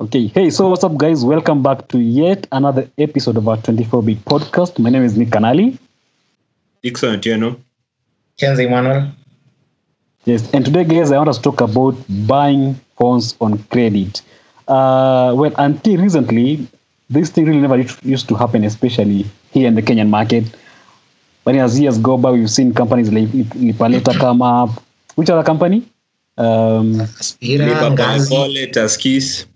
Okay, hey, so what's up, guys? Welcome back to yet another episode of our 24 bit podcast. My name is Nick Canali. Dixon Atieno. Kenzie Manuel. Yes, and today, guys, I want us to talk about buying phones on credit. Uh, well, until recently, this thing really never used to happen, especially here in the Kenyan market. But as years go by, we've seen companies like Lipa Later come up. Which other company? Um, Aspira, Lipa Ngazi. Polepole, Tuskys,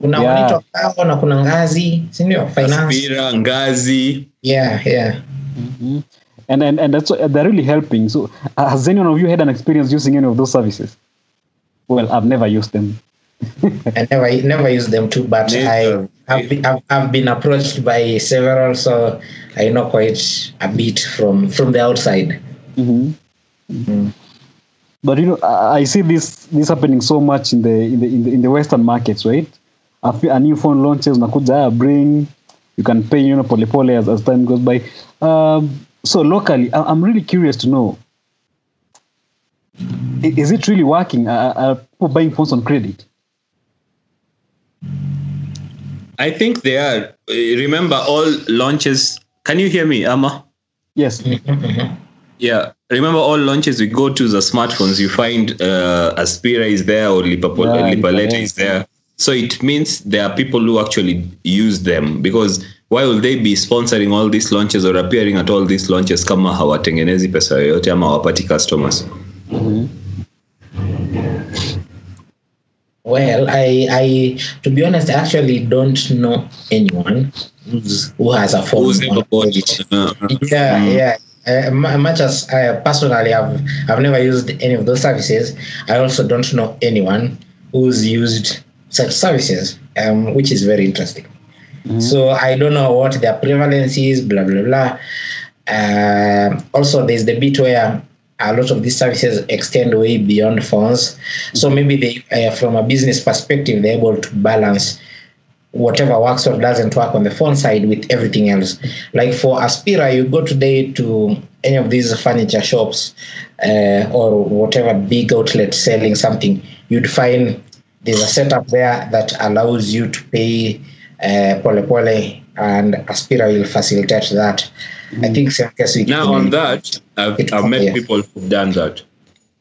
Kuna Yeah. Monitor Kao na kuna Ngazi, si ndio? Finance. Ngazi. Yeah, yeah. mhm. and, and, and that's, they're really helping. So, uh, has anyone of you had an experience using any of those services? Well, I've never used them. I never never used them too, but Neither. I have been, I've, I've been approached by several, so I know quite a bit from from the outside. Mhm. Mhm. But you know, I I see this this happening so much in the in the in the, in the Western markets, right? A, fe- a new phone launches, nakuja ah, bring, you can pay, you know, pole pole as, as time goes by. Um, so locally, I, I'm really curious to know: is it really working? Are, are people buying phones on credit? I think they are. uh, Remember, all launches. Can you hear me, Amma? Yes. Yeah. Remember, all launches we go to the smartphones, you find uh, Aspira is there or Lipapol- Yeah, Lipa Later Lipaleta. is there. So it means there are people who actually use them because why will they be sponsoring all these launches or appearing at all these launches kama hawatengenezi pesa yoyote ama hawapati customers? Well, I I to be honest, I actually don't know anyone who's, who has a phone. Who's ever bought uh, Yeah, Mm. yeah. Uh, much as I personally have, I've never used any of those services. I also don't know anyone who's used such services, um, which is very interesting. So I don't know what their prevalence is, blah blah blah. Um also, there's the bit where a lot of these services extend way beyond phones. So maybe they, uh, from a business perspective, they're able to balance whatever works or doesn't work on the phone side with everything else. Like for Aspira, you go today to any of these furniture shops uh, or whatever big outlet selling something, you'd find there's a setup there that allows you to pay uh, pole pole, and Aspira will facilitate that. I think same case Now on that, I've, I've met yeah. people who've done that.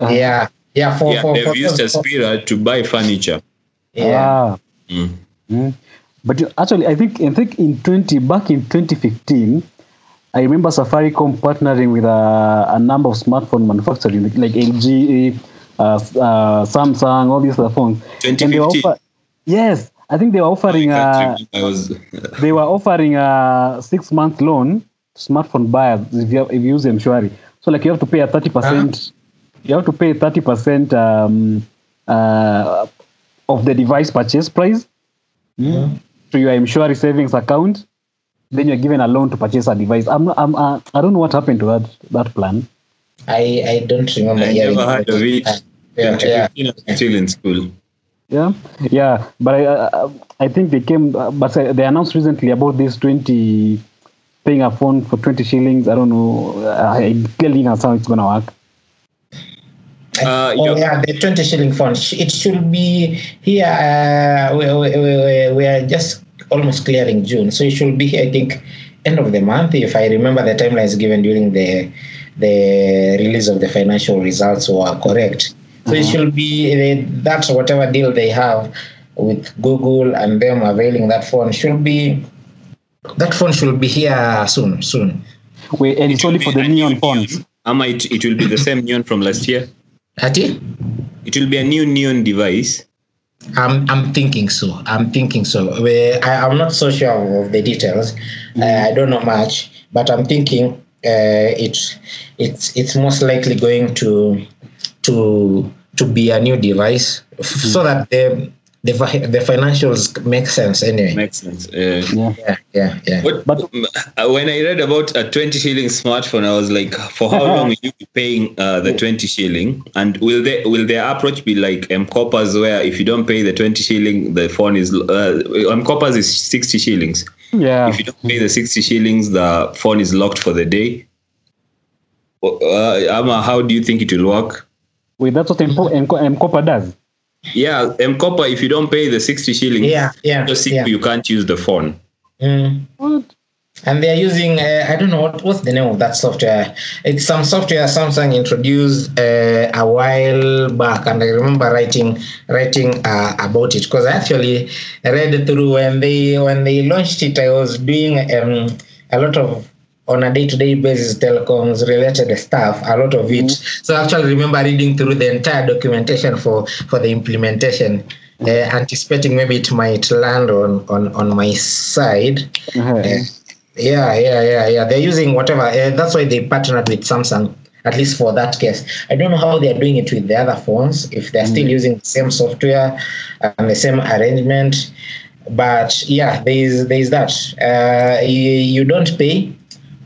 yeah, yeah, for Yeah, for, they've for, used for- Aspira to buy furniture. yeah. Ah. Mm. Mm. But actually, I think I think in twenty back in twenty fifteen, I remember Safaricom partnering with a, a number of smartphone manufacturers like LG, uh, uh, Samsung, all these other phones. And 2015. offer- yes, I think they were offering I uh, can't remember. I was they were offering a six month loan to smartphone buyers if you, if you use Mshwari. So like you have to pay a thirty percent. You have to pay thirty percent um, uh, of the device purchase price to your Mshwari savings account. Then you're given a loan to purchase a device. I'm, not, I'm uh, I don't know what happened to that that plan. I I don't remember. I never heard of it. Yeah, yeah. 2015, I was still in school. Yeah, yeah, but I uh, I think they came, uh, but uh, they announced recently about this twenty paying a phone for twenty shillings. I don't know. I clearly that's how it's gonna work. Uh, oh yeah, the twenty shilling fund. It should be here. Uh, we, we, we, we are just almost clearing June, so it should be here. I think end of the month, if I remember the timelines given during the the release of the financial results were correct. So it should be uh, that's whatever deal they have with Google and them availing that phone should be that phone should be here soon. Soon. Wait, and it's only for the neon phones. Ama it, it will be the same neon from last year. Ati? It will be a new neon device. I'm I'm thinking so. I'm thinking so. We, I, I'm not so sure of the details. Uh, I don't know much, but I'm thinking uh, it's it's it's most likely going to to to be a new device f- so that the the the financials make sense anyway. Makes sense. Uh, Yeah, Yeah, yeah, yeah. But, But- uh, when I read about a 20 shilling smartphone, I was like, for how long will you be paying uh, the 20 shilling? And will they will their approach be like M-Kopas, where if you don't pay the 20 shilling, the phone is uh, M-Kopas is 60 shillings. yeah. If you don't pay the 60 shillings, the phone is locked for the day. Uh, Ama, how do you think it will work? Wait, that's what M- M- M- Copper does. Yeah, M-Kopa, if you don't pay the 60 shillings, Yeah, yeah, yeah. you can't use the phone. Mm. What? And they're using, uh, I don't know what, what's the name of that software. It's some software Samsung introduced uh, a while back, and I remember writing writing uh, about it because I actually read through when they when they launched it. I was doing um, a lot of on a day-to-day basis telecoms related stuff a lot of it so I actually remember reading through the entire documentation for for the implementation uh, anticipating maybe it might land on on on my side Uh-huh. uh, yeah, yeah, yeah, yeah. They're using whatever. Uh, that's why they partnered with Samsung, at least for that case. I don't know how they're doing it with the other phones, if they're still using the same software and the same arrangement. But yeah, there is there is that. Uh, you, you don't pay.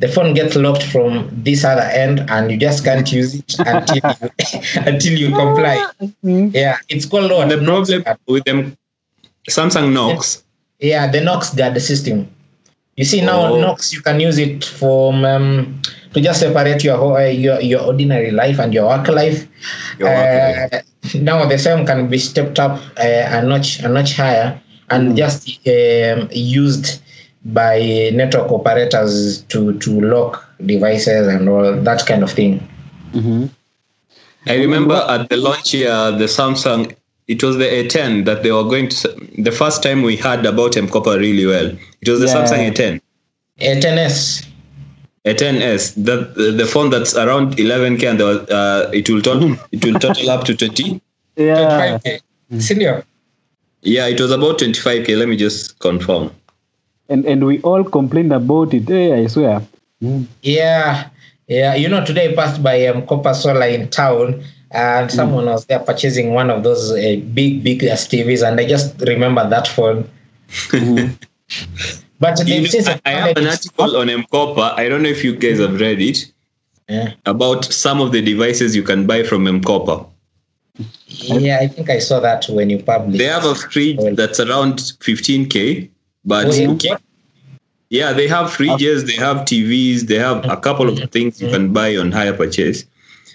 The phone gets locked from this other end, and you just can't use it until you, until you comply. Mm. Yeah, it's called what? The problem with them, Samsung Knox, Yeah, the Knox guard system. You see now Oh. Knox, you can use it from um, to just separate your whole, uh, your your ordinary life and your work life. Your work Uh, now the same can be stepped up uh, a notch a notch higher and just um, used by network operators to to lock devices and all that kind of thing. Mhm. I remember at the launch here, the Samsung, it was the A10 that they were going to, the first time we heard about M-Kopa really well. It was the Yeah. Samsung A10. A10s. A10s, that the, the phone that's around 11k and there was, uh, it will total it will total up to 20. Yeah. 25K. Senior. Yeah, it was about 25k. Let me just confirm. And and we all complained about it. Hey, I swear. Mm. Yeah, yeah. You know, today I passed by um, Copper Solar in town, and someone was there purchasing one of those uh, big, big uh, TVs, and I just remember that phone. But You know, since I, I have an article on M-Kopa. I don't know if you guys have read it Yeah. about some of the devices you can buy from M-Kopa. yeah, I think I saw that when you published. They have a fridge that's around 15k, but Was it okay? Yeah, they have fridges, they have TVs, they have a couple of things you can buy on hire purchase.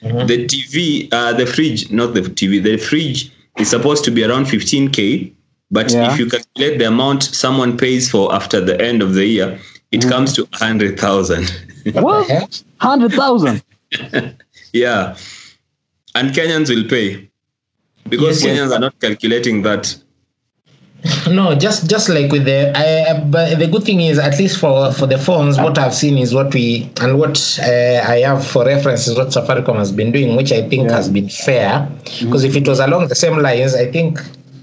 Mhm. The TV, uh, the fridge, not the TV, the fridge is supposed to be around 15k, but Yeah. if you calculate the amount someone pays for after the end of the year, it comes to 100,000. What? Hundred thousand. yeah. And Kenyans will pay because Yes, yes. Kenyans are not calculating that. No, just just like with the, I, but the good thing is at least for for the phones, what I've seen is what we and what uh, I have for reference is what Safaricom has been doing, which I think Yeah. has been fair. Because if it was along the same lines, I think.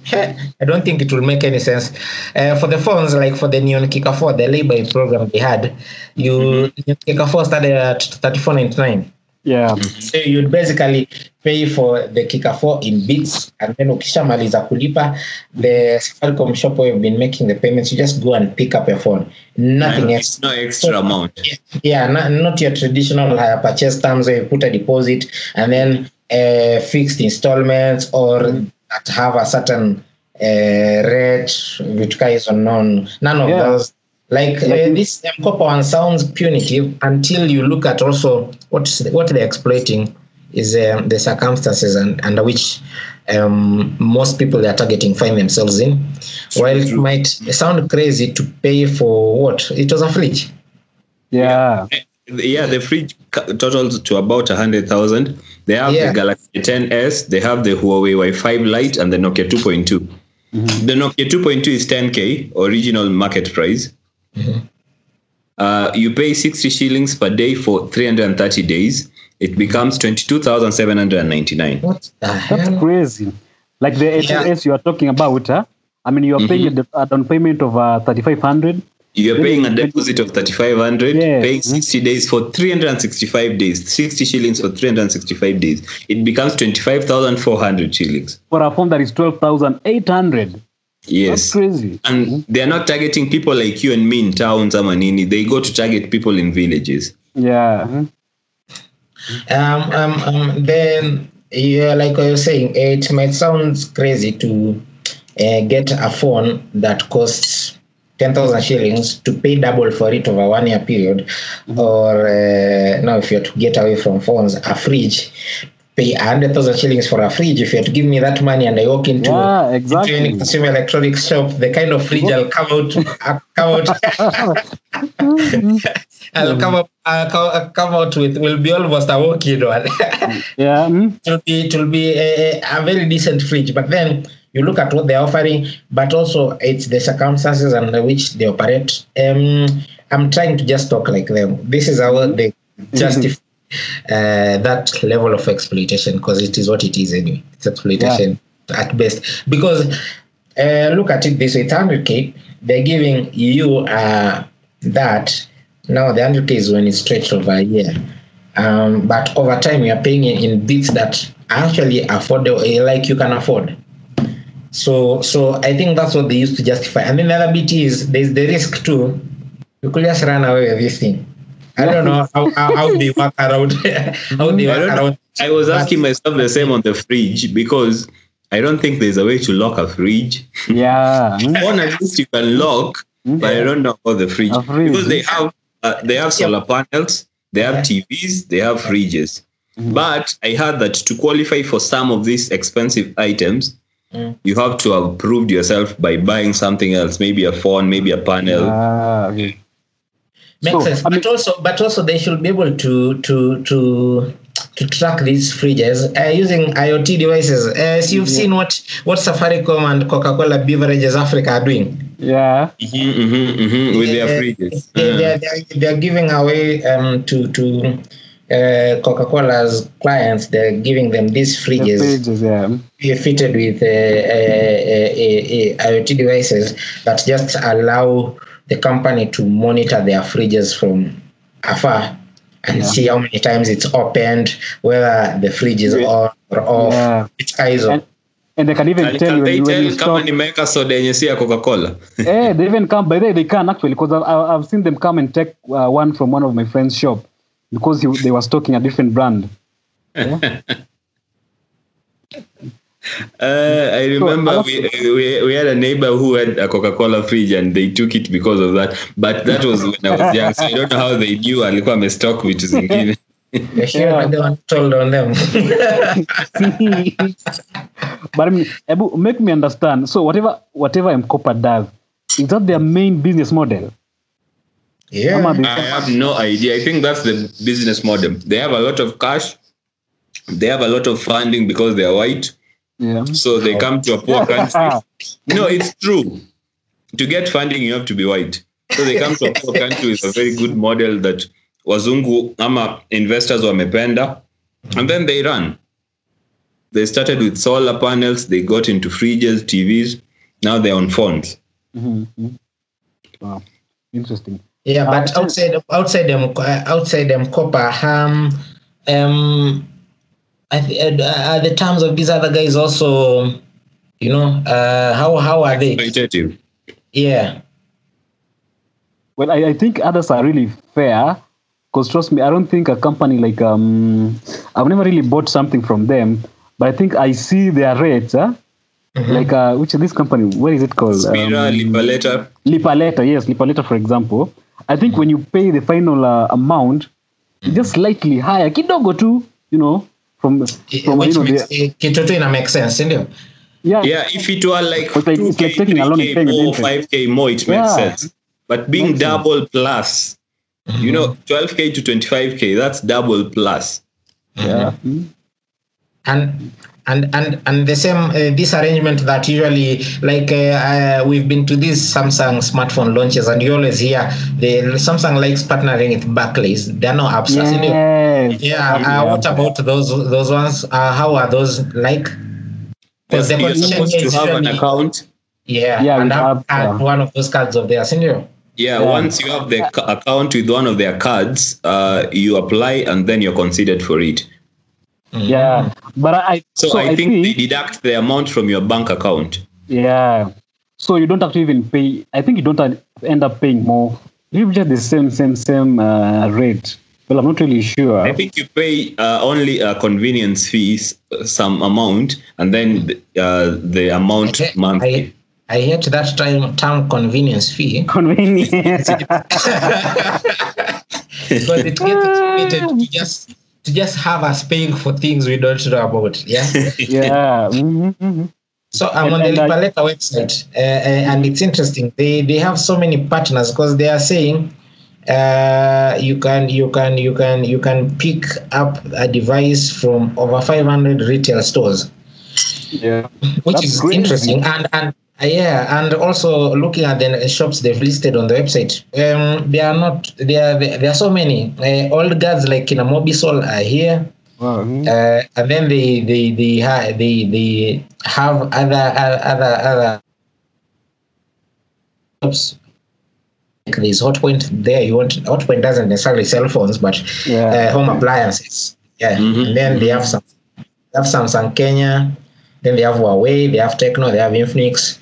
I don't think it will make any sense. Uh, for the phones, like for the Neon Kicka 4, the lay-by program they had, you Neon Kicka 4 started at 34.99. Yeah. So you'd basically pay for the Kicka 4 in bits and then ukishamaliza kulipa the Safaricom shop where you've been making the payments, you just go and pick up your phone. Nothing else. No extra amount. Yeah, not, not your traditional hire purchase terms where you put a deposit and then uh, fixed installments or that have a certain uh, rate, which is unknown. None of Yeah. those. Like uh, this M-Kopa one sounds punitive until you look at also what's what they're exploiting is um, the circumstances and, under which um, most people they are targeting find themselves in. While it might sound crazy to pay for what it was a fridge. Yeah. yeah the fridge totals to about a 100000 they have Yeah. the galaxy 10s they have the huawei y5 lite and the nokia 2.2 the nokia 2.2 is 10k original market price uh, you pay 60 shillings per day for 330 days it becomes 22799 What the That's hell? crazy. Like the Yeah. HLS you are talking about, huh? I mean, you are paying a de- a down payment of uh, 3500 you're paying a deposit of 3500 Yeah. paying 60 days for 365 days 60 shillings for 365 days it becomes 25400 shillings for a phone that is 12,800. That's yes crazy. and they're not targeting people like you and me in towns ama nini they go to target people in villages Yeah. Mhm. Um, um, um, then, yeah, like I was saying, it might sound crazy to uh, get a phone that costs 10,000 shillings to pay double for it over one year period. Or uh, now, if you're to get away from phones, a fridge pay 100,000 shillings for a fridge. If you had to give me that money and I walk into, Yeah, into exactly. any consumer electronics shop, the kind of fridge I'll come out, I'll come out, I'll come up, I'll co- come out with will be almost a walk-in one. yeah. mm, it will be it will be a, a very decent fridge. But then you look at what they're offering, but also it's the circumstances under which they operate. Um, I'm trying to just talk like them. This is how they justify uh, that level of exploitation because it is what it is anyway. It's exploitation at best. Because uh, look at it this way: it's 100k. They're giving you uh, that. Now the 100k is when it's stretched over a year. Um, but over time, you are paying in, in bits that are actually affordable, eh, like you can afford. So, so I think that's what they used to justify. And then the other bit is there's the risk too. You could just run away with this thing. I don't know how, how, how they work around. how they I work don't around. I was But- asking myself the same on the fridge because I don't think there's a way to lock a fridge. Yeah. One at least you can lock, but I don't know about the fridge fridge. because they have uh, they have solar panels, they have TVs, they have fridges. But I heard that to qualify for some of these expensive items, Mm. you have to have proved yourself by buying something else, maybe a phone, maybe a panel. Ah, okay. Makes So, sense. I mean- but also, but also, they should be able to to to to track these fridges uh, using IoT devices. As you've seen what what Safaricom and Coca-Cola Beverages Africa are doing. Yeah. Mhm, mhm, mhm, with their Uh, fridges. They, Uh, they, are, they, are, they are giving away um, to to uh, Coca-Cola's clients. They're giving them these The fridges pages, yeah. fitted with uh, uh, uh, uh, IoT devices that just allow the company to monitor their fridges from afar and Yeah. see how many times it's opened, whether the fridge is Yeah. on or off, Yeah. which size of And, and they can even can, tell can you they when, when you tell kama stop. nimeweka soda yenye si ya coca-cola Eh, they even come by there. They can actually because I've, I've seen them come and take uh, one from one of my friends' shop because he, they were stocking a different brand. Uh, I remember love- we, we we had a neighbor who had a Coca-Cola fridge and they took it because of that. But that was when I was young, so I don't know how they knew alikuwa amestock vitu zingine. the share Yeah. they were them. but I mean, Ebu, make me understand. So whatever whatever Mkopa does, is that their main business model? yeah. I have no idea. I think that's the business model. They have a lot of cash. They have a lot of funding because they are white. yeah. So they come to a poor country. No, it's true. To get funding, you have to be white. So they come to a poor country with a very good model that wazungu ama investors wamependa. And then they run. They started with solar panels. They got into fridges, TVs. Now they're on phones. Mhm, mhm. Wow. Interesting. Yeah, Uh, but so- outside outside them uh, outside them copper, um, um, I th- uh, are the terms of these other guys also, you know, uh, how how are they? Qualitative. Yeah, Well, I, I think others are really fair because trust me, I don't think a company like um I've never really bought something from them, but I think I see their rates, huh? Like uh which is this company? What is it called? Spira, Um, Lipa Later. Lipaleta, yes, Lipa Later, for example. I think when you pay the final uh, amount, it's just slightly higher, kidogo too, you know, from from which you know, makes the, kitoto ina make sense, isn't yeah, Yeah, if it were like It's like- it's like 2K, taking a loan and 3K paying 5K more, it makes Yeah. sense. But being Makes sense. double plus, you know, 12K to 25K, that's double plus. yeah. Mm. and and and and the same uh, this arrangement that usually like uh, uh, we've been to these Samsung smartphone launches and you always hear the Samsung likes partnering with Barclays. They're no apps, isn't it? Yes. Yeah. Uh, what about those those ones? Uh, how are those like? Because the You're supposed to have an account. Yeah, Yeah, and we have, have, one of those cards of theirs, isn't it? Yeah, Yeah. once you have the ca- account with one of their cards, uh, you apply and then you're considered for it. Yeah. But I So, I, think they deduct the amount from your bank account. Yeah. So you don't have to even pay. I think you don't end up paying more. You just the same, same, same uh, rate. Well, I'm not really sure. I think you pay uh, only a convenience fees, uh, some amount, and then uh, the amount I, monthly. I hate that time term convenience fee Convenience. because it gets to just to just have us paying for things we don't know about. Yeah. Yeah. mhm, mhm. So I'm And- on the and I- website, uh, uh, and it's interesting. They they have so many partners because they are saying uh, you can you can you can you can pick up a device from over 500 retail stores, Yeah. which That's is interesting. And and yeah, and also looking at the shops they've listed on the website, um, they are not there. Are, there are so many uh, old guards like in a Mobisol are here. Wow. Uh, and then they they they ha- they they have other other other shops. Like there's Hotpoint there. You want Hot Hotpoint doesn't necessarily sell phones, but Yeah. uh, home appliances. Yeah, Mhm. and then they have some they have Samsung Kenya. Then they have Huawei. They have Tecno. They have Infinix.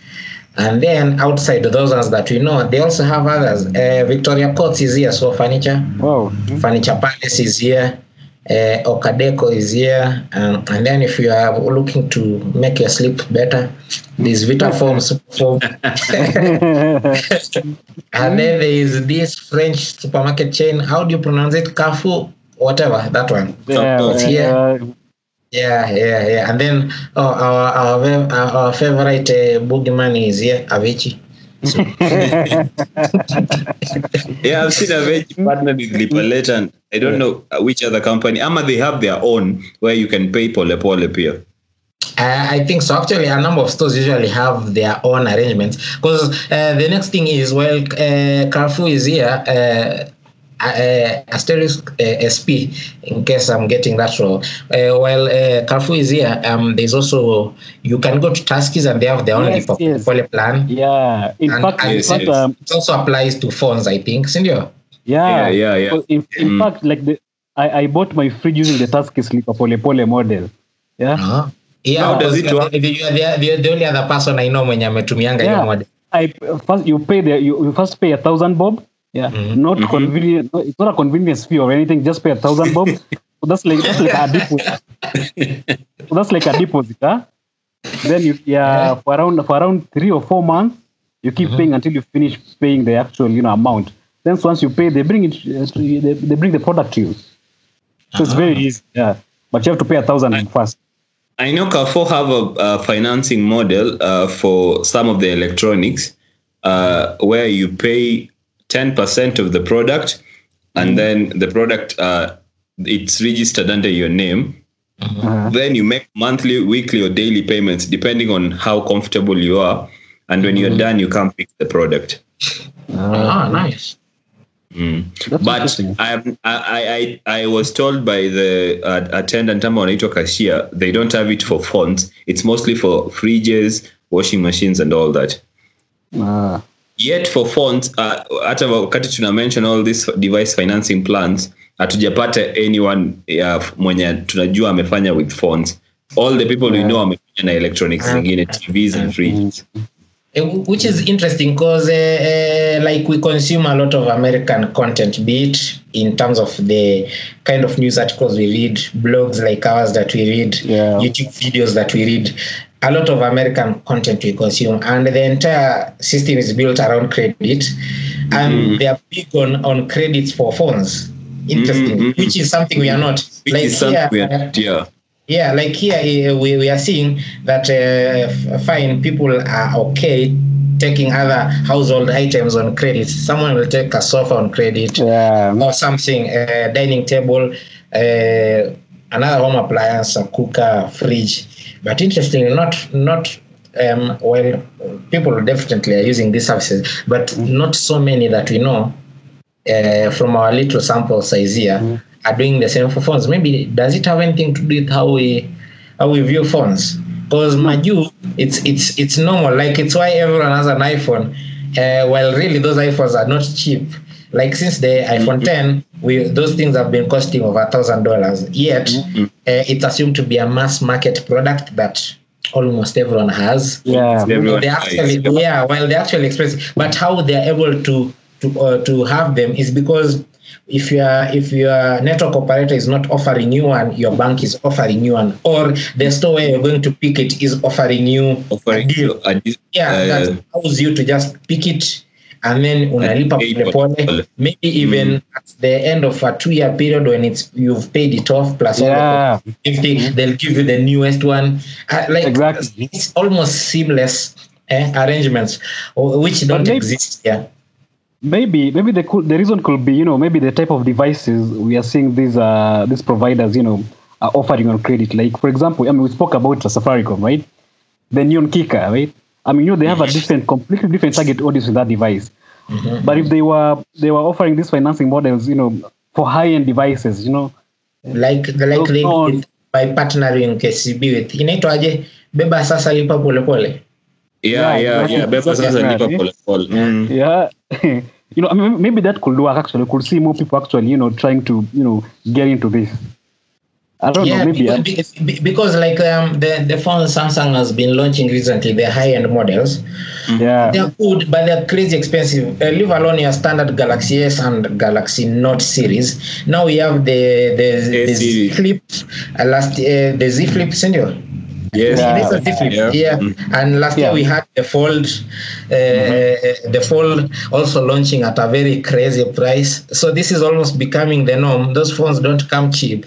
And then outside those ones that we know, they also have others. Uh, Victoria Courts is here, so furniture. Wow. Furniture Palace is here. Uh, Okadeco is here. Um, and then if you are looking to make your sleep better, Vitafoam, Superfoam. and then there is this French supermarket chain. How do you pronounce it? Carrefour? Whatever, that one. yeah, It's here. uh, Yeah, yeah, yeah. And then oh, our, our, our, favorite uh, boogeyman is here, Avicii. So, Yeah, I've seen Avicii partnered with Lipaleta and I don't know which other company. Ama they have their own where you can pay pole pole pia. Uh, I think so. Actually, a number of stores usually have their own arrangements because uh, the next thing is well, uh, Carrefour is here. Uh, uh, asterisk uh, SP in case I'm getting that wrong. Uh, while uh, Carrefour is here, um, there's also you can go to Tuskys and they have their own Yes, Lipo- yes. Plan. yeah. In And- fact, and Yes, fact, um, It also applies to phones, I think. Senior. yeah, Yeah, yeah, yeah. So In, in Mm. fact, like the, I, I bought my fridge using the Tusky Slipper Pole Pole model. Yeah. Uh-huh. Yeah, How does it work? the- the- the, only other person I know mwenye ametumianga hiyo Yeah. model. I first you pay the you, you first pay a thousand bob. Yeah, Mhm. not Mhm. convenient. It's not a convenience fee or anything. Just pay a thousand bob. so that's like that's like a deposit. so that's like a deposit, huh? Then you yeah for around for around three or four months you keep paying until you finish paying the actual you know amount. Then once you pay, they bring it. uh, to you- They, they bring the product to you. So it's very easy. Yeah, but you have to pay a thousand first. I know Carrefour have a, a financing model uh, for some of the electronics uh, where you pay 10% of the product and then the product uh, it's registered under your name. Uh-huh. then you make monthly weekly or daily payments depending on how comfortable you are. And when you're done you come pick the product. Ah, nice. Mm. That's but interesting. I'm- I, I, I, I was told by the uh, attendant ama wanaitwa cashier they don't have it for phones it's mostly for fridges washing machines and all that. Uh, yet for phones uh, hata wakati tuna mention all these device financing plans hatujapata anyone uh, mwenye tunajua amefanya with phones all the people we know wamefanya na electronics zingine tvs and fridges. Eh, which is interesting because uh, uh, like we consume a lot of american content be it in terms of the kind of news articles we read blogs like ours that we read Yeah. youtube videos that we read a lot of american content we consume and the entire system is built around credit and they are big on, on credits for phones interesting Mhm. which is something we are not which like is something we here, are, yeah yeah, like here uh, we, we are seeing that uh, fine people are okay taking other household items on credit. Someone will take a sofa on credit yeah. or something, uh, dining table, uh, another home appliance, a cooker, fridge. But interestingly, not not um, well, people definitely are using these services, but not so many that we know uh, from our little sample size here are doing the same for phones. Maybe does it have anything to do with how we how we view phones? Because Maju, it's it's it's normal. Like it's why everyone has an iPhone. Uh, while really those iPhones are not cheap. Like since the iPhone 10, we those things have been costing over a thousand dollars. Yet uh, it's assumed to be a mass market product that almost everyone has. Yeah. Everyone They buys. actually, yeah, well, they're actually expensive, but how they're able to to uh, to have them is because if your if your network operator is not offering you one, your bank is offering you one, or the store where you're going to pick it is offering you offering a deal. you a Yeah, uh, that allows you to just pick it and then unalipa pay polepole polepole. maybe even at the end of a two year period when it's you've paid it off plus all the Yeah. if they, they'll give you the newest one. Uh, like Exactly. it's almost seamless eh, arrangements which don't maybe- exist here. maybe maybe the could, the reason could be you know maybe the type of devices we are seeing these uh these providers you know are offering on credit. Like for example i mean we spoke about uh, safaricom right? The neon kicker right i mean you know they have a different completely different target audience with that device. But if they were they were offering these financing models you know for high end devices you know. Like like they phones. by partnering KCB with inaitwaje beba sasa lipa pole Yeah, Yeah, yeah, yeah. Beba sasa lipa pole pole. Mm. yeah. You know I mean, maybe that could work actually. Could see more people actually you know trying to you know get into this i don't yeah know maybe because, be- because like um, the the phone Samsung has been launching recently the high end models yeah they're good but they're crazy expensive uh, leave alone your standard Galaxy S and Galaxy Note series now we have the the, the Z. Flip uh, last uh, the Z Flip senior Yes. Yeah. It is a different, Yeah. yeah. And last year we had the fold, uh, the fold also launching at a very crazy price. So this is almost becoming the norm. Those phones don't come cheap.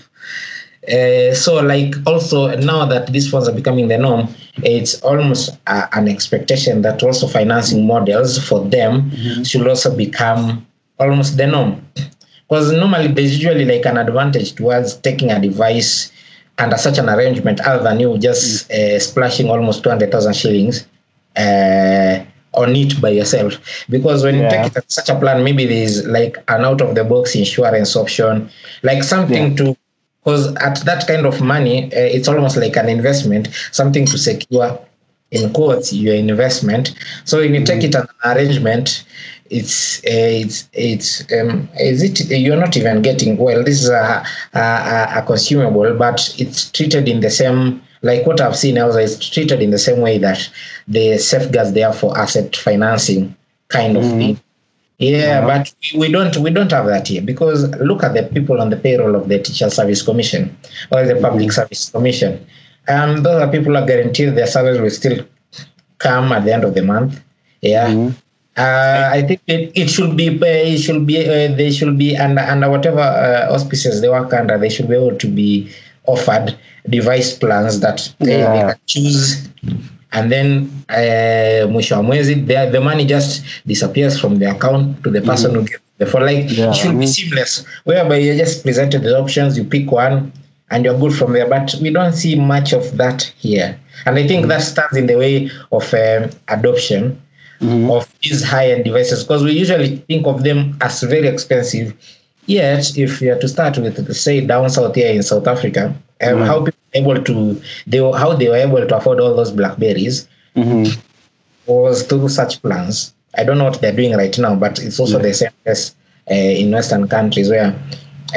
Uh, so like also now that these phones are becoming the norm, it's almost uh, an expectation that also financing models for them should also become almost the norm. Because normally there's usually like an advantage towards taking a device under such an arrangement other than you just uh, splashing almost 200,000 shillings uh, on it by yourself. Because when you take it at such a plan, maybe there's like an out of the box insurance option, like something to, because at that kind of money, uh, it's almost like an investment, something to secure in quotes your investment. So when you take it as an arrangement, it's uh, it's it's um, is it you're not even getting well. This is a, a a- consumable, but it's treated in the same like what I've seen elsewhere. It's treated in the same way that the safeguards there for asset financing kind of thing. Yeah, but we don't we don't have that here because look at the people on the payroll of the Teacher Service Commission or the Public Service Commission. Um, those are people who are guaranteed their salaries will still come at the end of the month. Yeah. Uh, I think it, it should be it should be uh, they should be under under whatever uh, auspices they work under they should be able to be offered device plans that uh, they can choose and then uh, mwisho wa mwezi the, the money just disappears from the account to the person who gave the phone like Yeah. it should be seamless. Whereby you're just presented the options you pick one and you're good from there. But we don't see much of that here. And i think that stands in the way of um, adoption of these high-end devices because we usually think of them as very expensive. Yet if you are to start with say down south here in south africa um, how people able to they were, how they were able to afford all those blackberries Mhm. was through such plans. I don't know what they're doing right now, but it's also the same as uh, in Western countries where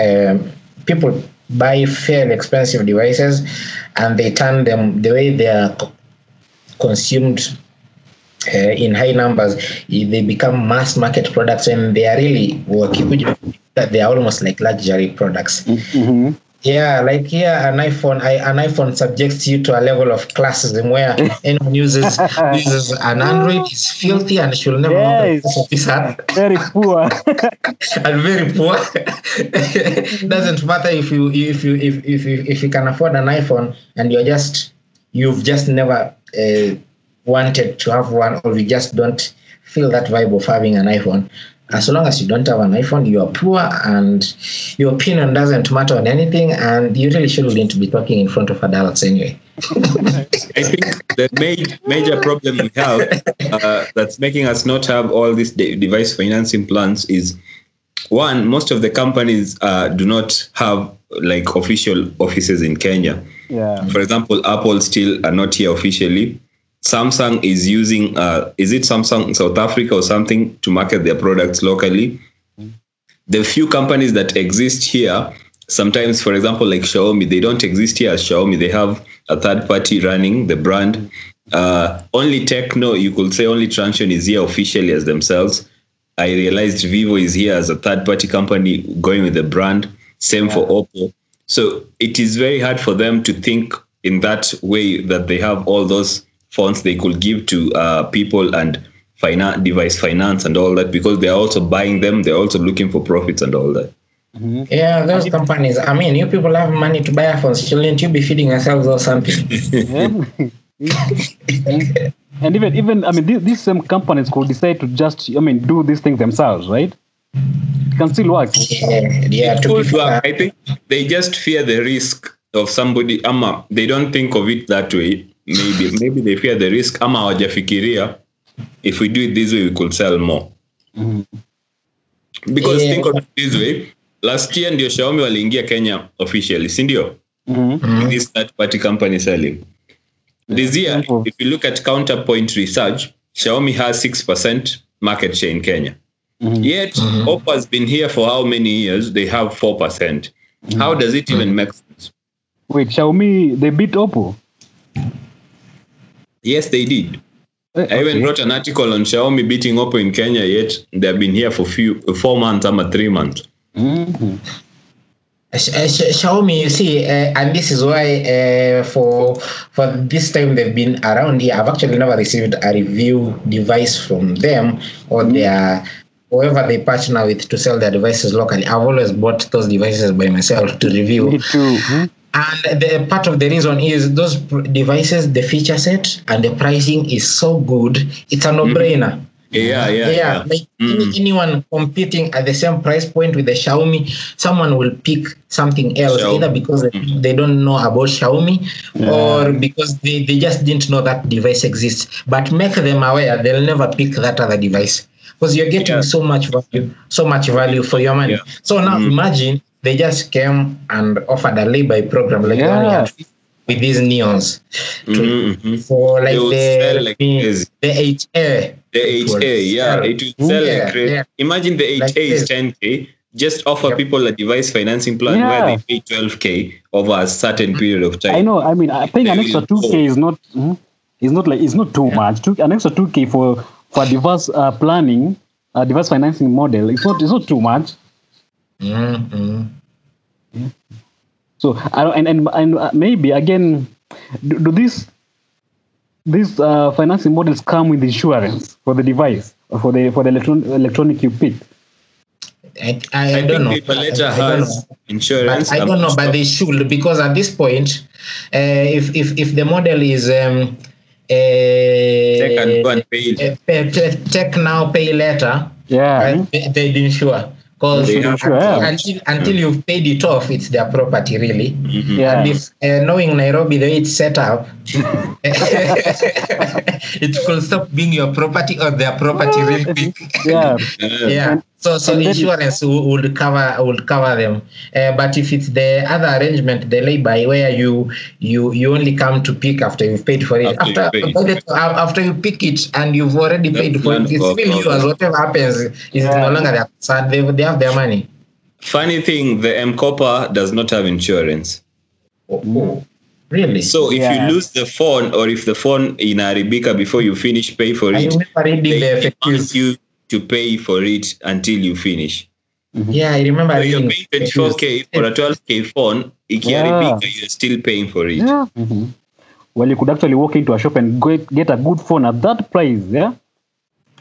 um, people buy fairly expensive devices and they turn them the way they are co- consumed uh, in high numbers. They become mass market products and they are really working that they are almost like luxury products. Mhm. Yeah, like here an iPhone, I, an iPhone subjects you to a level of classism where anyone uses uses an Android is filthy and should never know the Yes. of very poor and very poor. Doesn't matter if you if you if if you, if you can afford an iPhone and you're just you've just never uh, wanted to have one or you just don't feel that vibe of having an iPhone. As long as you don't have an iPhone, you are poor and your opinion doesn't matter on anything, and you really shouldn't be talking in front of adults anyway. I think the ma- major problem we have uh, that's making us not have all these de- device financing plans is one, most of the companies uh, do not have like official offices in Kenya. yeah For example, Apple still are not here officially. Samsung is using, uh, is it Samsung South Africa or something to market their products locally? The few companies that exist here, sometimes, for example, like Xiaomi, they don't exist here as Xiaomi. They have a third party running the brand. Uh, only Tecno, you could say only Transsion is here officially as themselves. I realized Vivo is here as a third party company going with the brand. Same for Oppo. So it is very hard for them to think in that way that they have all those phones they could give to uh, people and finance, device finance, and all that because they're also buying them. They're also looking for profits and all that. Yeah, those companies. I mean, you people have money to buy iPhones. Shouldn't you be feeding yourselves or something? Yeah. and even even I mean these, these same companies could decide to just I mean do these things themselves, right? It can still work. yeah, yeah. It To be could work. I think they just fear the risk of somebody. Ama, they don't think of it that way. Maybe maybe they fear the risk. Ama hawajafikiria if we do it this way, we could sell more. Because Yeah. think of it this way. Last year ndio Xiaomi waliingia Kenya officially, si ndio? Mhm. With this third party company selling. This year, Simple. if you look at Counterpoint Research, Xiaomi has 6% market share in Kenya. Yet, Oppo has been here for how many years? They have 4%. How does it even make sense? Wait, Xiaomi they beat Oppo. Yes, they did. Eh, I even wrote an article on Xiaomi beating Oppo in Kenya, yet they've been here for few four months, or three months. Mhm. Sh- uh, Xiaomi, you see, uh, and this is why uh, for for this time they've been around here. I've actually never received a review device from them or their whoever they partner with to sell their devices locally. I've always bought those devices by myself to review. Me too. Mhm. And the part of the reason is those devices, the feature set and the pricing is so good. It's a no-brainer. Yeah, yeah, yeah. Like Mm. any, anyone competing at the same price point with the Xiaomi, someone will pick something else, Xiaomi. either because Mm. they don't know about Xiaomi or because they, they just didn't know that device exists. But make them aware, they'll never pick that other device because you're getting Yeah. so much value, so much value for your money. Yeah. So now Mm. imagine they just came and offered a lay-by program like the one we Yeah. had with these neons to, Mhm, mhm. for like the like crazy. the 8A. The It will 8A, yeah, sell. it will sell Yeah, like crazy. yeah. Imagine the 8A Like is this. 10K. Just offer Yep. people a device financing plan Yeah. where they pay 12K over a certain period of time. I know. I mean, I think an extra 2k is not. mhm. It's not like it's not too much. Two, an extra two k for for device uh, planning, uh, device financing model. It's not. It's not too much. Mm-hmm. So I don't, and and and uh, maybe again, do, do these these uh, financing models come with insurance for the device or for the for the electron, electronic you pick? I, I, I, don't know. think Vipaleta I, I don't know. insurance. But I I'm don't know, not but they should because at this point, uh, if if if the model is um, uh, Take and go and pay it. uh, pay- pay- take now, pay later. Yeah. uh, they, they insure because They until, insure, yeah. until, until you've paid it off, it's their property really. Mhm. Yeah. And if uh, knowing Nairobi the way it's set up, it could stop being your property or their property real quick. Yeah. Yeah. yeah. So so and insurance will, would cover would cover them. Uh, but if it's the other arrangement, the lay-by where you you you only come to pick after you've paid for it. After you After pay. by uh, after you pick it and you've already That's paid for it, it's for still yours. Whatever happens is Yeah. no longer their concern. They, they have their money. Funny thing, the M Kopa does not have insurance. Oh. Really? So if Yeah. you lose the phone or if the phone in Arabica before you finish pay for I it, remember reading the they you to pay for it until you finish. Yeah, I remember So you're paying 24k for a 12k phone. Ikiharibika, you're still paying for it. Yeah. Mhm. Well, you could actually walk into a shop and get a good phone at that price. Yeah.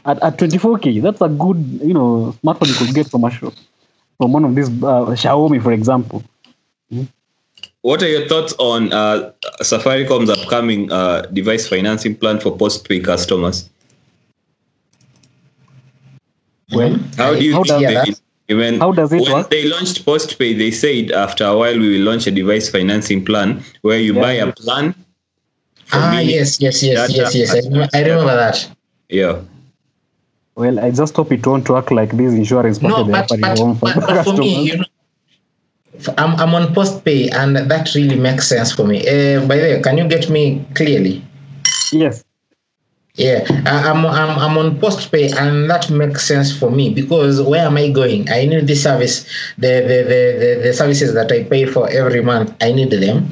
At, at 24k, that's a good you know smartphone you could get from a shop, from one of these uh, Xiaomi, for example. What are your thoughts on uh, Safaricom's upcoming uh, device financing plan for postpaid customers? Well, How do you How think does they that- will- even How does it when work? they launched postpaid, they said after a while we will launch a device financing plan where you Yeah. buy a plan. Ah, minutes, yes, yes, yes, yes, yes. I, remember- that. Yeah. well, I just hope it won't work like this insurance No, package they're but, but, but, but for me, you know, f- I'm, I'm on postpay and that really makes sense for me. Uh, by the way, can you get me clearly? Yes. Yeah, I, I'm, I'm, I'm on postpay and that makes sense for me because where am I going? I need this service, the, the, the, the, the services that I pay for every month, I need them.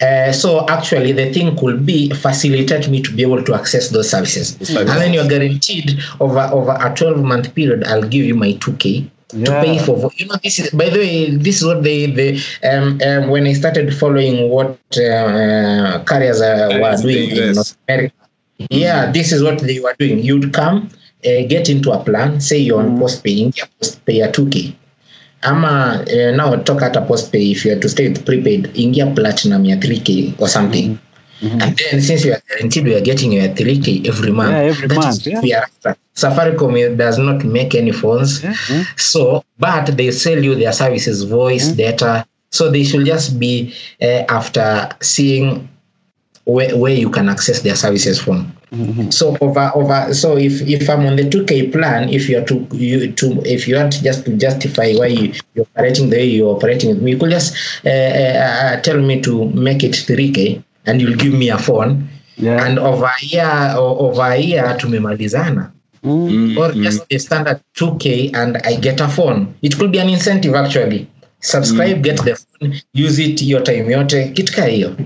Uh, so actually, the thing could be facilitate me to be able to access those services, and then you're guaranteed over over a 12 month period. I'll give you my 2k to pay for. vo- You know, this is by the way, this is what they they um, um when I started following what uh, uh, carriers uh, were doing in North America. Yeah, this is what they were doing. You'd come, uh, get into a plan, say you're on postpay, ingia postpay ya 2k. Ama uh, now talk at a postpay if you are to stay with prepaid, ingia platinum ya 3k or something. And then since you are guaranteed we are getting your 3k every month. Yeah, every that is month, yeah. we are after. Safaricom does not make any phones. Yeah. So, but they sell you their services, voice, data. So they should just be uh, after seeing where, where you can access their services from. So over over so if if I'm on the 2K plan, if you are to you to if you want just to justify why you, you're operating the way you're operating with me, you could just uh, uh, uh, tell me to make it 3K and you'll give me a phone. Yeah. And over here over a year tumemalizana Mm. or just a standard 2k and i get a phone it could be an incentive actually subscribe get the phone use it your time yote kitu kaa hiyo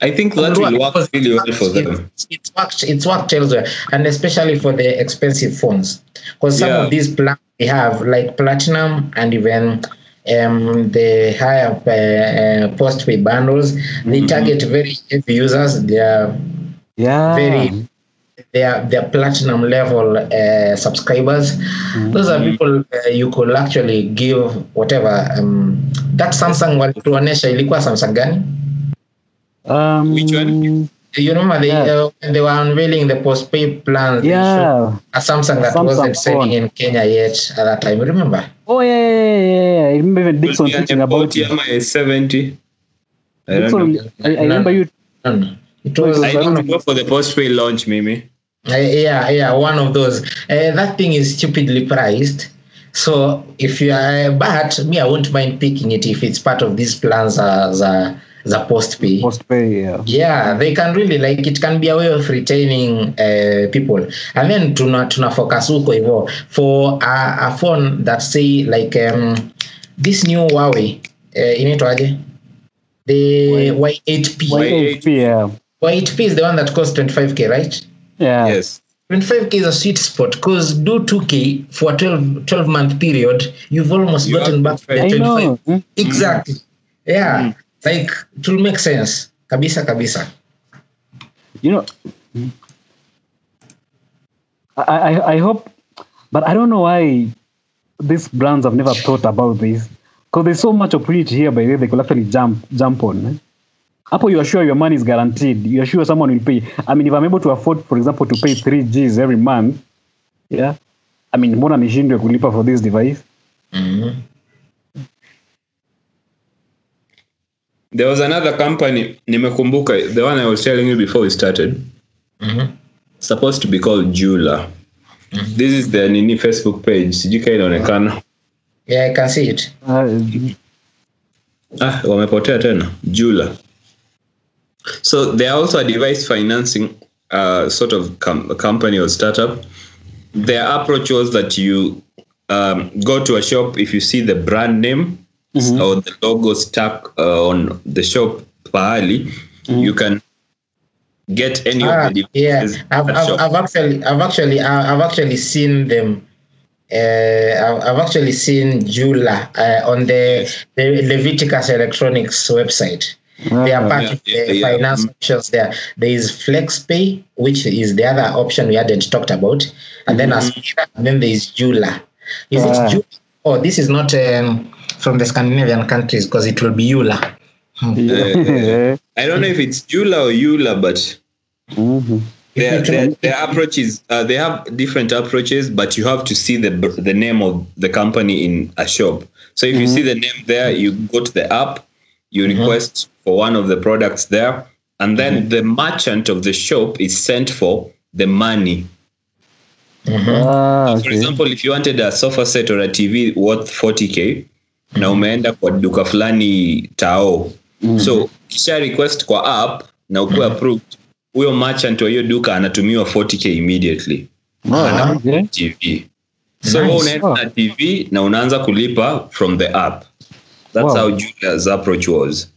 I think that will work really well for them. It's, it's worked it's worked elsewhere and especially for the expensive phones because some Yeah. of these plans we have like platinum and even um, the higher uh, uh, postpay bundles they target very heavy users they are Yeah. very they are they are platinum level uh, subscribers. Those are people uh, you could actually give whatever. Um, that Samsung walituonesha ilikuwa Samsung gani? Um, Which one? You remember they uh, they were unveiling the postpaid plans. they showed Yeah. A Samsung that Samsung wasn't selling in Kenya yet at that time. Remember? Oh yeah, yeah, yeah, yeah, yeah. I remember even Dixon Will teaching about import it. EMI 70. I don't Dixon, know. I, I remember you. No, no. It was I need to go for the postpay launch, Mimi. Uh, yeah, yeah, one of those. Uh, that thing is stupidly priced. So if you are, but me, I won't mind picking it if it's part of these plans as a, as a post pay. Postpay, yeah. Yeah, they can really like it can be a way of retaining uh, people. And then tuna tuna focus huko hivyo for a, a phone that say like um, this new Huawei uh, inaitwaje? The Y8P. Y- Y8P, yeah. Y8P is the one that costs 25k, right? Yeah. Yes. 25k is a sweet spot because do 2k for a 12, 12 month period, you've almost You gotten back the I 25. know. Mm. Exactly. Yeah. Like it will make sense. Kabisa kabisa. You know, I, I, I hope, but I don't know why these brands have never thought about this. Because there's so much opportunity here by the way they could actually jump jump on. Eh? Apple, you are sure your money is guaranteed. You are sure someone will pay. I mean, if I'm able to afford, for example, to pay three Gs every month, yeah. I mean, mbona nishindwe kulipa for this device? Mhm. There was another company, nimekumbuka, the one I was telling you before we started, Mhm. supposed to be called Jula. This is the Nini Facebook page. Sijui kama inaonekana. Yeah, I can see it. Ah, wamepotea tena. Jula. So they are also a device financing uh, sort of com- company or startup. Their approach was that you um, go to a shop if you see the brand name or the logo stuck uh, on the shop pahali, you can get any Ah, of the yeah. devices I've, I've. I've actually I've actually I've actually seen them. Uh, I've, actually seen Jula uh, on the, the Leviticus Electronics website. They are part Yeah, of the yeah. finance options there. There is FlexPay, which is the other option we hadn't talked about, and then Aspira, and then there is Jula. Is Ah. it Jula? Oh, this is not um, from the Scandinavian countries because it will be Jula. yeah. I don't know if it's Jula or Eula, but Mhm. their, their, you- their approach is uh, they have different approaches but you have to see the the name of the company in a shop so if you see the name there you go to the app you request for one of the products there and then the merchant of the shop is sent for the money Ah, for okay. example if you wanted a sofa set or a tv worth 40k na umeenda kwa duka fulani tao. So kisha request kwa app na ukuwe approved huyo merchant wa hiyo duka anatumiwa 40k immediately. Okay. tv so Nice. unaenda na tv na unaanza kulipa from the app. That's Wow. how julia's approach was.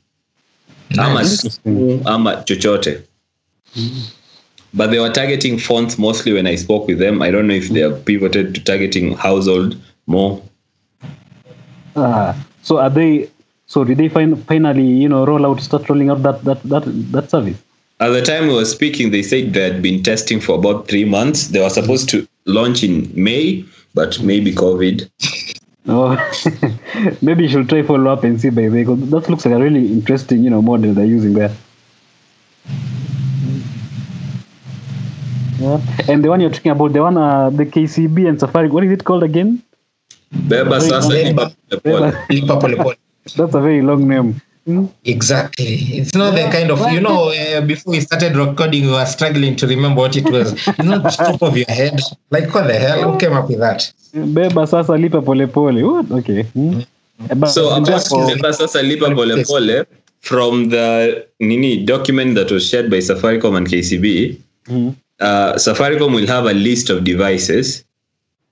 Ama simu ama chochote. But they were targeting fonts mostly when i spoke with them. I don't know if they have pivoted to targeting household more Ah, so are they? So did they fin- finally, you know, roll out, start rolling out that that that that service? At the time we were speaking, they said they had been testing for about three months. They were supposed to launch in May, but maybe COVID. Oh, maybe you should try follow up and see by the way. 'cause That looks like a really interesting, you know, model they're using there. Yeah. And the one you're talking about, the one, uh, the KCB and Safari, what is it called again? Beba sasa Beba. lipa pole. Lipa pole pole. That's a very long name. Hmm? Exactly. It's not the kind of, you know, uh, before we started recording, we were struggling to remember what it was. It's not the top of your head. Like, what the hell? Who came up with that? Beba sasa lipa pole pole. What? Okay. Hmm. But So about therefore- Beba sasa lipa pole pole from the nini document that was shared by Safaricom and KCB, Hmm. uh, Safaricom will have a list of devices.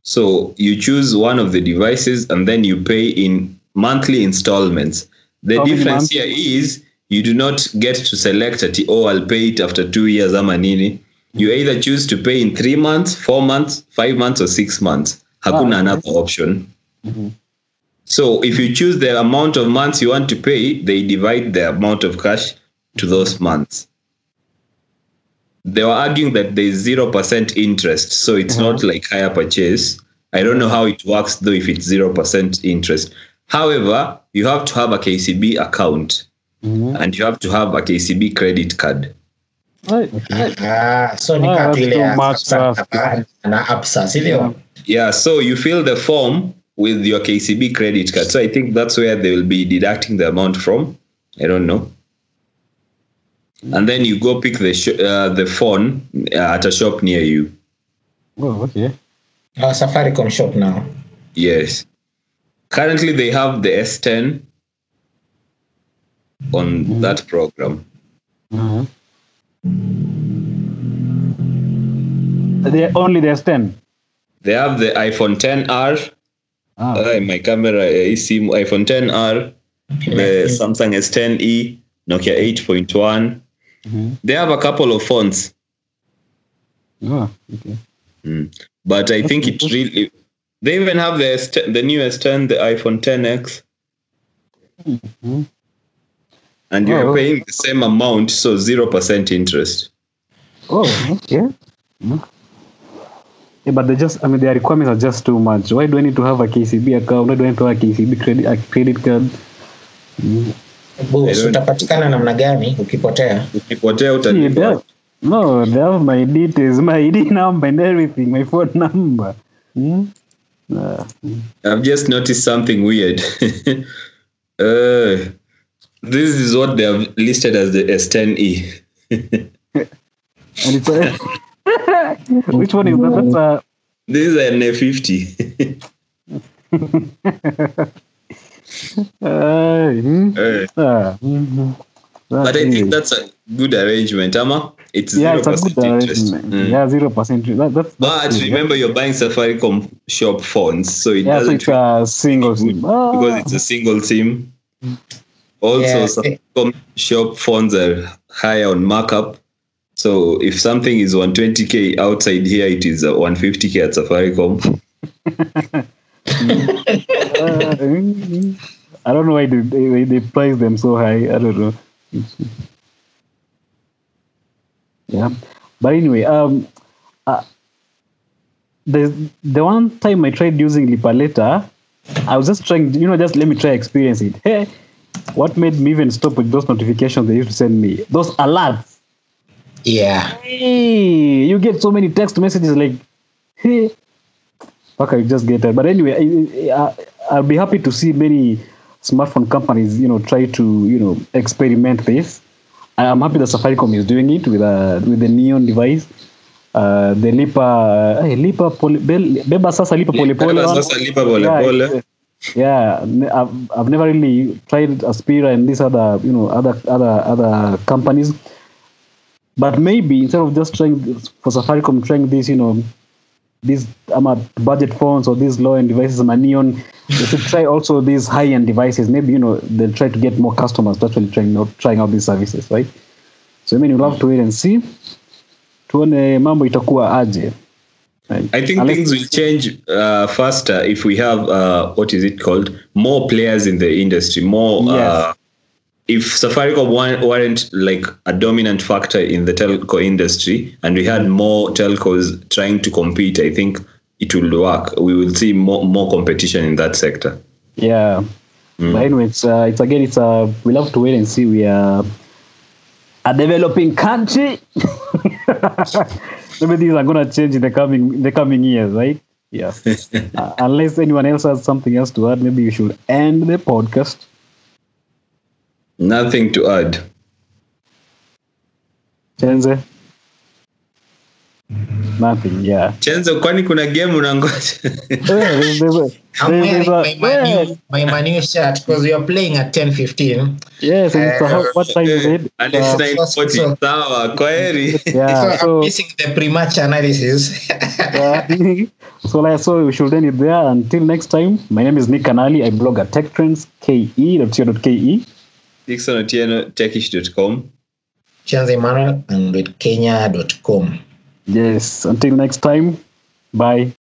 So you choose one of the devices and then you pay in monthly installments. The How difference here is you do not get to select at oh I'll pay it after two years ama nini. You either choose to pay in three months, four months, five months, or six months. Hakuna okay. another option. Mhm. So if you choose the amount of months you want to pay, they divide the amount of cash to those months. They were arguing that there's zero percent interest, so it's not like hire purchase. I don't know how it works though if it's zero percent interest. However, you have to have a KCB account Mhm. and you have to have a KCB credit card. Right, okay. Ah, so ni Ah, that's too much Samsung to ask. na- na Absa. Yeah, so you fill the form with your KCB credit card. So I think that's where they will be deducting the amount from. I don't know. And then you go pick the sh- uh, the phone uh, at a shop near you. Oh, okay. Oh, Safaricom shop now. Yes. Currently, they have the S10 on that program. Uh-huh. They only there's ten. They have the iPhone 10R. Ah, Uh, my camera is iPhone 10R, the Samsung S10e, Nokia 8.1. Mhm. They have a couple of phones, oh, okay. but I think it really. They even have the S10, the new S10, the iPhone 10x, Mhm. and you're Oh. paying the same amount, so zero percent interest. Oh, okay. Mm. Yeah, but they just, I mean, their requirements are just too much. Why do I need to have a KCB account? Why do I need to have a KCB credit, a credit card? Boss, utapatikana namna gani ukipotea? Ukipotea no, they have my details, my ID number and everything, my phone number. Hmm? Uh, I've just noticed something weird. uh, this is what they have listed as the S10e. and it's a, which one is that? That's a, This is an A50. Ah, but I think that's a good arrangement, Ama. It's yeah, zero it's a good percent interest. arrangement. Mm. Yeah, zero percent. That, that's, But that's good. remember, you're buying Safaricom shop phones, so it yeah, doesn't it's a single feel SIM. Ah, because it's a single SIM. Also, Yeah, Safaricom shop phones are higher on markup. So if something is 120k outside here, it is uh, 150k at Safaricom. Uh, I don't know why they, they, they price them so high. I don't know. Yeah, but anyway, um, uh, the the one time I tried using Lipa Later, I was just trying, you know, just let me try experience it. Hey, what made me even stop with those notifications they used to send me? Those alerts. Yeah. Hey, you get so many text messages like, hey, fuck, I just get that. But anyway, I, I, I'll be happy to see many smartphone companies, you know, try to, you know, experiment this. I'm happy that Safaricom is doing it with a with the Neon device. Uh, the Lipa, hey, Lipa pole, Bel- Beba Sasa Lipa Pole Pole. Sasa Lipa Pole Yeah, uh, yeah, I've, I've never really tried Aspira and these other, you know, other other other companies. But maybe instead of just trying for Safaricom trying this, you know, these um, uh, budget phones or these low end devices, my neon, they should try also these high end devices. Maybe you know they'll try to get more customers to actually trying out trying out these services, right? So I mean, you'll have to wait and see. Tuone mambo itakuwa aje. Right? I think Unless- things will change uh, faster if we have uh, what is it called? More players in the industry, more uh, Yes. If Safaricom weren't like a dominant factor in the telco industry, and we had more telcos trying to compete, I think it will work. We will see more more competition in that sector. Yeah. But anyway, it's, uh, it's again, it's uh, we'll have to wait and see. We are a developing country. Maybe things are gonna change in the coming in the coming years, right? Yeah. uh, unless anyone else has something else to add, maybe you should end the podcast. Nothing to add. Chenze. Nothing. Yeah. Chenze, kwani kuna game unangoja? I'm wearing my, my, yeah, Manu, my new shirt because we are playing at 10.15. yes. and uh, what time is it? And it's Uh, 940. Sawa, kwaheri. yeah. so, So, I'm missing the pre-match analysis. Yeah. so like so we should end it there until next time my name is nick kanali i blog at techtrends.ke.co.ke Dixon Otieno, techish.com. Chanzi Mara and with Kenya.com. yes until next time bye